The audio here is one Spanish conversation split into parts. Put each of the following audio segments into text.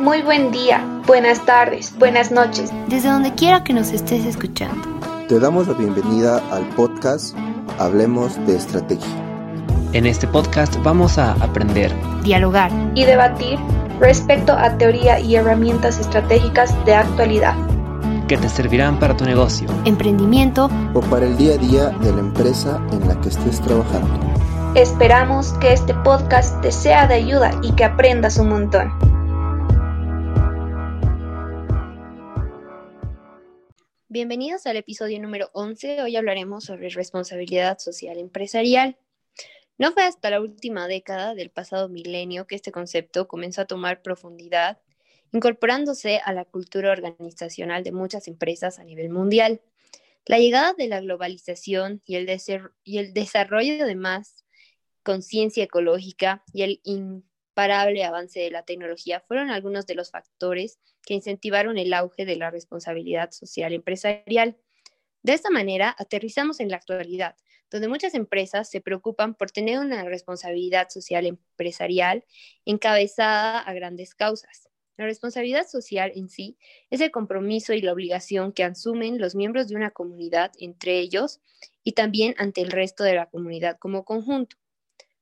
Muy buen día, buenas tardes, buenas noches. Desde donde quiera que nos estés escuchando. Te damos la bienvenida al podcast Hablemos de Estrategia. En este podcast vamos a aprender, dialogar y debatir respecto a teoría y herramientas estratégicas de actualidad que te servirán para tu negocio, emprendimiento o para el día a día de la empresa en la que estés trabajando. Esperamos que este podcast te sea de ayuda y que aprendas un montón. Bienvenidos al episodio número 11. Hoy hablaremos sobre responsabilidad social empresarial. No fue hasta la última década del pasado milenio que este concepto comenzó a tomar profundidad, incorporándose a la cultura organizacional de muchas empresas a nivel mundial. La llegada de la globalización y el, desarrollo de más conciencia ecológica y el imparable avance de la tecnología fueron algunos de los factores que incentivaron el auge de la responsabilidad social empresarial. De esta manera, aterrizamos en la actualidad, donde muchas empresas se preocupan por tener una responsabilidad social empresarial encabezada a grandes causas. La responsabilidad social en sí es el compromiso y la obligación que asumen los miembros de una comunidad entre ellos y también ante el resto de la comunidad como conjunto.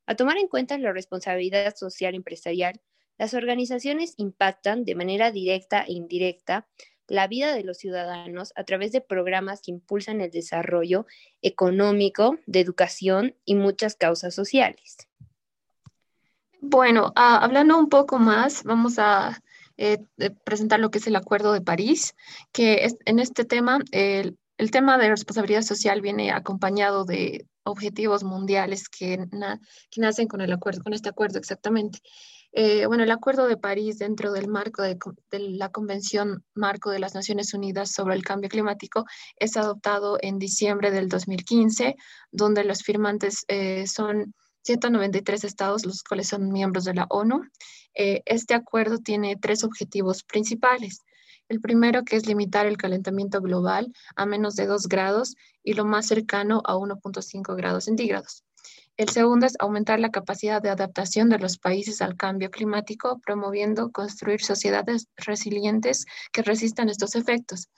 A tomar en cuenta la responsabilidad social empresarial, las organizaciones impactan de manera directa e indirecta la vida de los ciudadanos a través de programas que impulsan el desarrollo económico, de educación y muchas causas sociales. Bueno, ah, hablando un poco más, vamos a eh, presentar lo que es el Acuerdo de París, que en este tema, el, tema de responsabilidad social viene acompañado de objetivos mundiales que, nacen con este acuerdo exactamente. Eh, bueno, el Acuerdo de París dentro del marco de, la Convención Marco de las Naciones Unidas sobre el Cambio Climático es adoptado en diciembre del 2015, donde los firmantes eh, son 193 estados, los cuales son miembros de la ONU. Eh, este acuerdo tiene tres objetivos principales. El primero que es limitar el calentamiento global a menos de 2 grados y lo más cercano a 1.5 grados centígrados. El segundo es aumentar la capacidad de adaptación de los países al cambio climático, promoviendo construir sociedades resilientes que resistan estos efectos.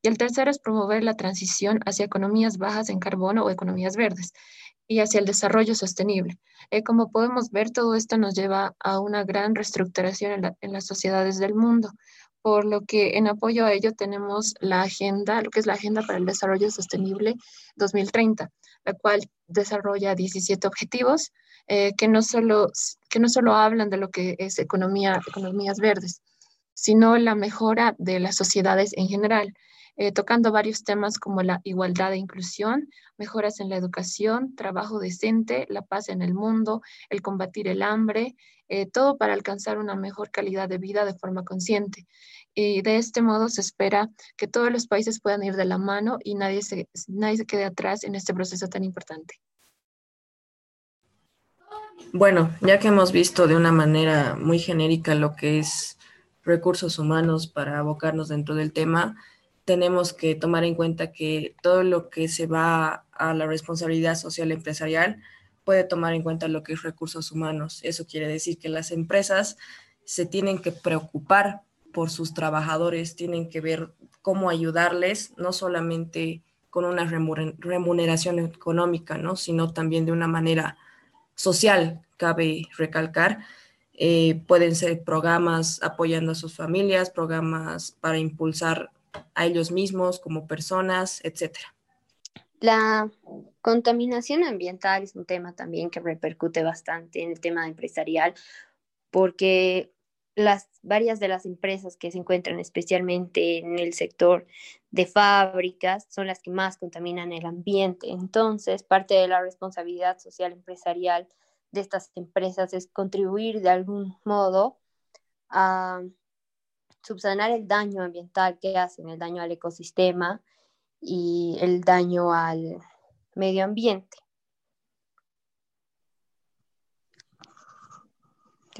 Y el tercero es promover la transición hacia economías bajas en carbono o economías verdes y hacia el desarrollo sostenible. Eh, como podemos ver, todo esto nos lleva a una gran reestructuración en, en las sociedades del mundo, por lo que en apoyo a ello tenemos la agenda, lo que es la Agenda para el Desarrollo Sostenible 2030, la cual desarrolla 17 objetivos eh, que, no solo, que no solo hablan de lo que es economía, economías verdes, sino la mejora de las sociedades en general, eh, tocando varios temas como la igualdad e inclusión, mejoras en la educación, trabajo decente, la paz en el mundo, el combatir el hambre, eh, todo para alcanzar una mejor calidad de vida de forma consciente. Y de este modo se espera que todos los países puedan ir de la mano y nadie se, nadie se quede atrás en este proceso tan importante. Bueno, ya que hemos visto de una manera muy genérica lo que es recursos humanos para abocarnos dentro del tema, tenemos que tomar en cuenta que todo lo que se va a la responsabilidad social empresarial puede tomar en cuenta lo que es recursos humanos. Eso quiere decir que las empresas se tienen que preocupar por sus trabajadores, tienen que ver cómo ayudarles, no solamente con una remuneración económica, ¿no? sino también de una manera social, cabe recalcar. Eh, pueden ser programas apoyando a sus familias, programas para impulsar a ellos mismos como personas, etcétera. La contaminación ambiental es un tema también que repercute bastante en el tema empresarial, porque las varias de las empresas que se encuentran especialmente en el sector de fábricas son las que más contaminan el ambiente. Entonces, parte de la responsabilidad social empresarial de estas empresas es contribuir de algún modo a subsanar el daño ambiental que hacen, el daño al ecosistema y el daño al medio ambiente.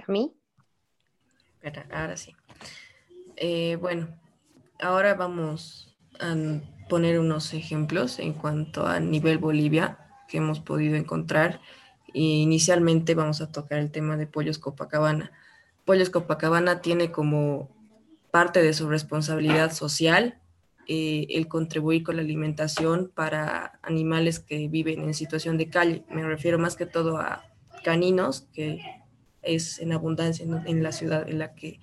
¿A mí? ahora sí. Eh, bueno, ahora vamos a poner unos ejemplos en cuanto a nivel Bolivia que hemos podido encontrar. inicialmente vamos a tocar el tema de Pollos Copacabana Pollos Copacabana tiene como parte de su responsabilidad social eh, el contribuir con la alimentación para animales que viven en situación de calle. Me refiero más que todo a caninos, que es en abundancia en, la ciudad en la que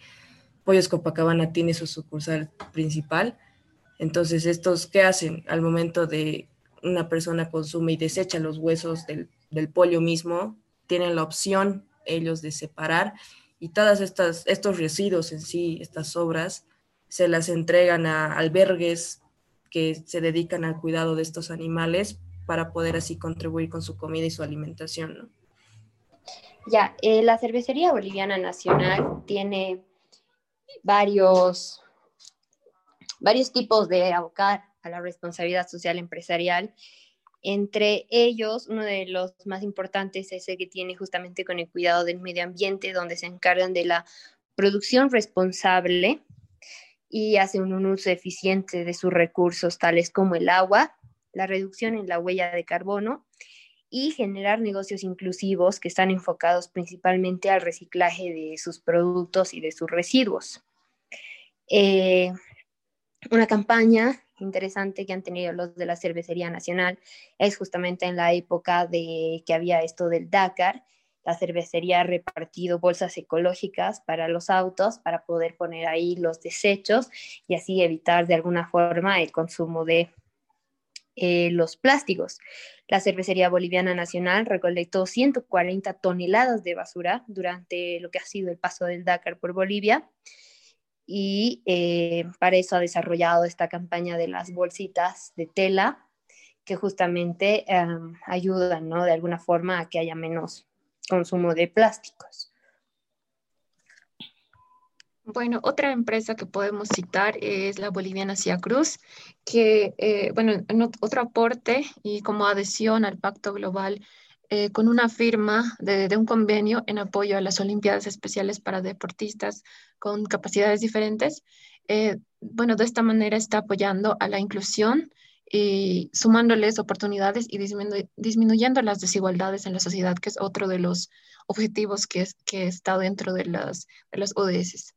Pollos Copacabana tiene su sucursal principal. Entonces, ¿estos qué hacen al momento de una persona consume y desecha los huesos del, del pollo mismo? Tienen la opción ellos de separar y todas estas estos residuos en sí, estas sobras, se las entregan a albergues que se dedican al cuidado de estos animales para poder así contribuir con su comida y su alimentación. Ya, eh, la Cervecería Boliviana Nacional tiene varios, varios tipos de abocar a la responsabilidad social empresarial. Entre ellos, uno de los más importantes es el que tiene justamente con el cuidado del medio ambiente, donde se encargan de la producción responsable y hacen un uso eficiente de sus recursos, tales como el agua, la reducción en la huella de carbono y generar negocios inclusivos que están enfocados principalmente al reciclaje de sus productos y de sus residuos. Eh, una campaña interesante que han tenido los de la Cervecería Nacional es justamente en la época de que había esto del Dakar la cervecería ha repartido bolsas ecológicas para los autos para poder poner ahí los desechos y así evitar de alguna forma el consumo de eh, los plásticos. La Cervecería Boliviana Nacional recolectó 140 toneladas de basura durante lo que ha sido el paso del Dakar por Bolivia y eh, para eso ha desarrollado esta campaña de las bolsitas de tela que justamente em, ayudan ¿no? de alguna forma a que haya menos consumo de plásticos. Bueno, otra empresa que podemos citar es la boliviana Cia Cruz, que, eh, bueno, en otro aporte y como adhesión al Pacto Global, eh, con una firma de, un convenio en apoyo a las Olimpiadas Especiales para Deportistas con capacidades diferentes, eh, bueno, de esta manera está apoyando a la inclusión y sumándoles oportunidades y disminuyendo las desigualdades en la sociedad, que es otro de los objetivos que, es, que está dentro de las, de las ODS.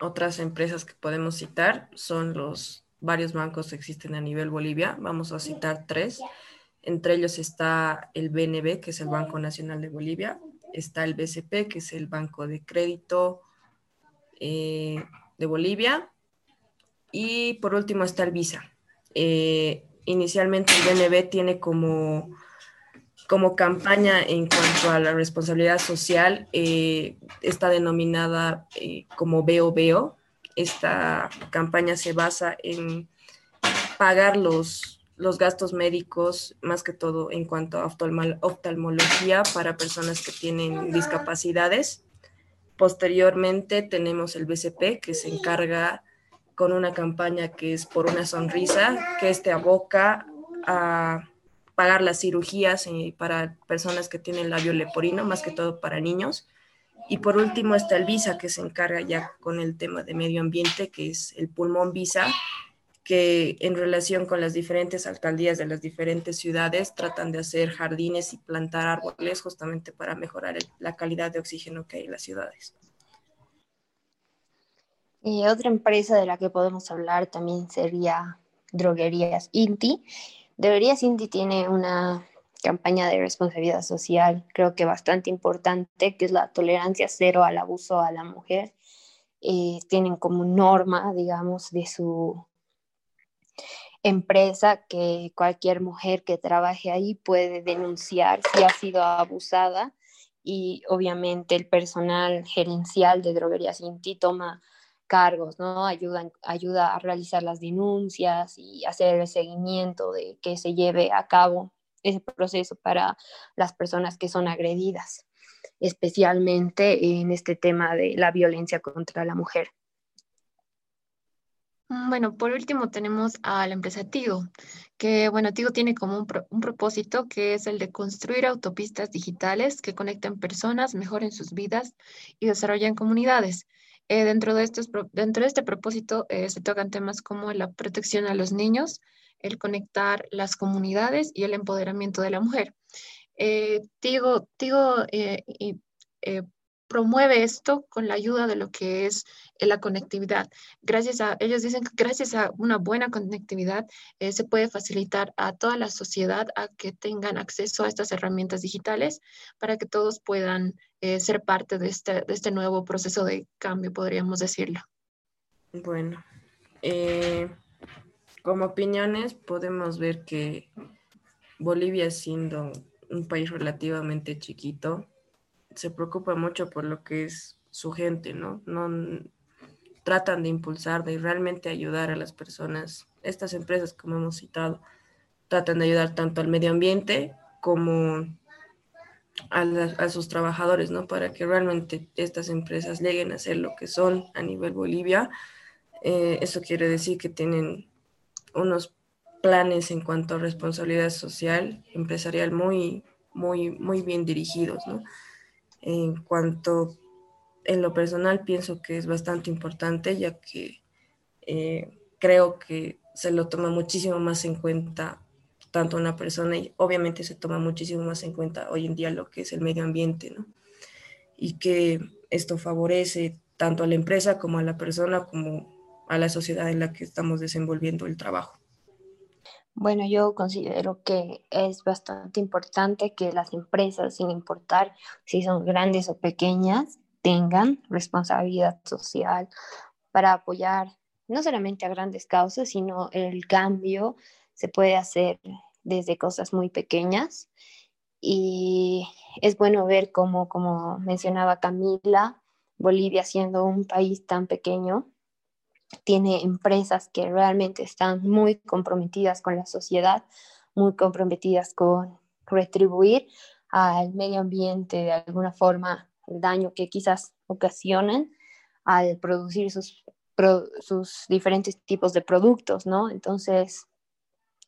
Otras empresas que podemos citar son los varios bancos existen a nivel Bolivia. Vamos a citar tres. Entre ellos está el BNB, que es el Banco Nacional de Bolivia. Está el BCP, que es el Banco de Crédito eh, de Bolivia y por último está el Visa. Eh, inicialmente el BNB tiene como, como campaña en cuanto a la responsabilidad social, eh, está denominada como Veo Veo. Esta campaña se basa en pagar los, los gastos médicos, más que todo en cuanto a oftalmología para personas que tienen discapacidades. Posteriormente tenemos el BCP, que se encarga con una campaña que es por una sonrisa, que este aboca a pagar las cirugías eh, para personas que tienen labio leporino, más que todo para niños. Y por último está el Visa, que se encarga ya con el tema de medio ambiente, que es el pulmón Visa, que en relación con las diferentes alcaldías de las diferentes ciudades tratan de hacer jardines y plantar árboles justamente para mejorar la calidad de oxígeno que hay en las ciudades. Eh, otra empresa de la que podemos hablar también sería Droguerías Inti. Droguerías Inti tiene una campaña de responsabilidad social, creo que bastante importante, que es la tolerancia cero al abuso a la mujer. Eh, tienen como norma, digamos, de su empresa que cualquier mujer que trabaje ahí puede denunciar si ha sido abusada y obviamente el personal gerencial de Droguerías Inti toma cargos, ¿no? Ayudan, ayuda a realizar las denuncias y hacer el seguimiento de que se lleve a cabo ese proceso para las personas que son agredidas, especialmente en este tema de la violencia contra la mujer. Mm, bueno, por último tenemos a la empresa Tigo, que bueno, Tigo tiene como un, propósito que es el de construir autopistas digitales que conecten personas, mejoren sus vidas y desarrollen comunidades. Eh, dentro, de estos, dentro de este propósito eh, se tocan temas como la protección a los niños, el conectar las comunidades y el empoderamiento de la mujer. Eh, Tigo, Tigo eh, eh, promueve esto con la ayuda de lo que es la conectividad. Gracias a, ellos dicen que gracias a una buena conectividad se puede facilitar a toda la sociedad a que tengan acceso a estas herramientas digitales para que todos puedan ser parte de este, de este nuevo proceso de cambio, podríamos decirlo. Bueno, como opiniones podemos ver que Bolivia siendo un país relativamente chiquito, se preocupa mucho por lo que es su gente, ¿no? No tratan de impulsar, de realmente ayudar a las personas. Estas empresas, como hemos citado, tratan de ayudar tanto al medio ambiente como a, sus trabajadores, ¿no? Para que realmente estas empresas lleguen a ser lo que son a nivel Bolivia. Eh, eso quiere decir que tienen unos planes en cuanto a responsabilidad social empresarial muy, muy, muy bien dirigidos, ¿no? En cuanto, en lo personal, pienso que es bastante importante, ya que eh, creo que se lo toma muchísimo más en cuenta tanto una persona y obviamente se toma muchísimo más en cuenta hoy en día lo que es el medio ambiente, ¿no? Y que esto favorece tanto a la empresa como a la persona como a la sociedad en la que estamos desenvolviendo el trabajo. Bueno, yo considero que es bastante importante que las empresas, sin importar si son grandes o pequeñas, tengan responsabilidad social para apoyar no solamente a grandes causas, sino el cambio se puede hacer desde cosas muy pequeñas. Y es bueno ver cómo, como mencionaba Camila, Bolivia siendo un país tan pequeño, tiene empresas que realmente están muy comprometidas con la sociedad, muy comprometidas con retribuir al medio ambiente de alguna forma el daño que quizás ocasionan al producir sus, sus diferentes tipos de productos, ¿no? Entonces,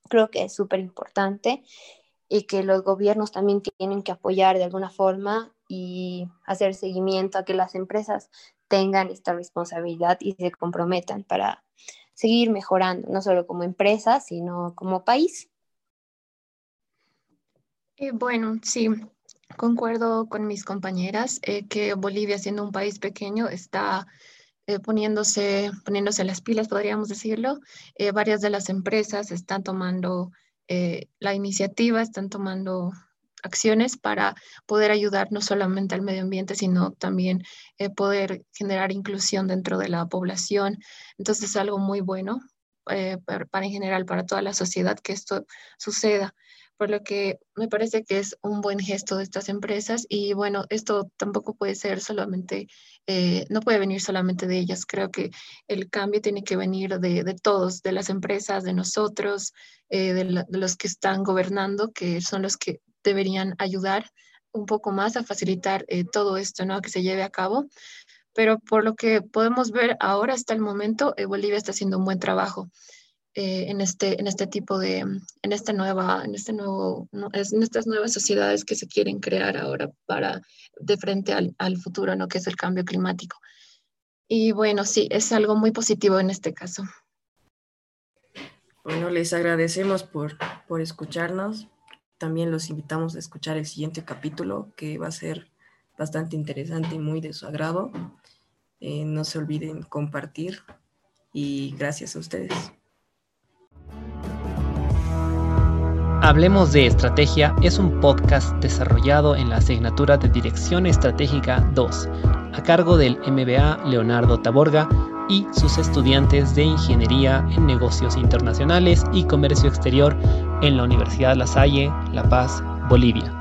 creo que es súper importante y que los gobiernos también tienen que apoyar de alguna forma y hacer seguimiento a que las empresas tengan esta responsabilidad y se comprometan para seguir mejorando, no solo como empresa, sino como país. Eh, bueno, sí, concuerdo con mis compañeras eh, que Bolivia, siendo un país pequeño, está eh, poniéndose, poniéndose las pilas, podríamos decirlo. varias de las empresas están tomando la iniciativa, están tomando acciones para poder ayudar no solamente al medio ambiente, sino también eh, poder generar inclusión dentro de la población. Entonces es algo muy bueno eh, para, en general, para toda la sociedad que esto suceda por lo que me parece que es un buen gesto de estas empresas y bueno, esto tampoco puede ser solamente, eh, no puede venir solamente de ellas, creo que el cambio tiene que venir de, de todos, de las empresas, de nosotros, de, de, los que están gobernando, que son los que deberían ayudar un poco más a facilitar eh, todo esto, ¿no? A que se lleve a cabo. Pero por lo que podemos ver ahora hasta el momento, eh, Bolivia está haciendo un buen trabajo eh, en, este, en este tipo de, en esta nueva, en este nuevo, en estas nuevas sociedades que se quieren crear ahora para, de frente al, al futuro, ¿no? Que es el cambio climático. Y bueno, sí, es algo muy positivo en este caso. Bueno, les agradecemos por, por escucharnos, también los invitamos a escuchar el siguiente capítulo que va a ser bastante interesante y muy de su agrado. Eh, no se olviden compartir y gracias a ustedes. Hablemos de Estrategia es un podcast desarrollado en la asignatura de Dirección Estratégica 2, a cargo del MBA Leonardo Taborga y sus estudiantes de Ingeniería en Negocios Internacionales y Comercio Exterior en la Universidad La Salle, La Paz, Bolivia.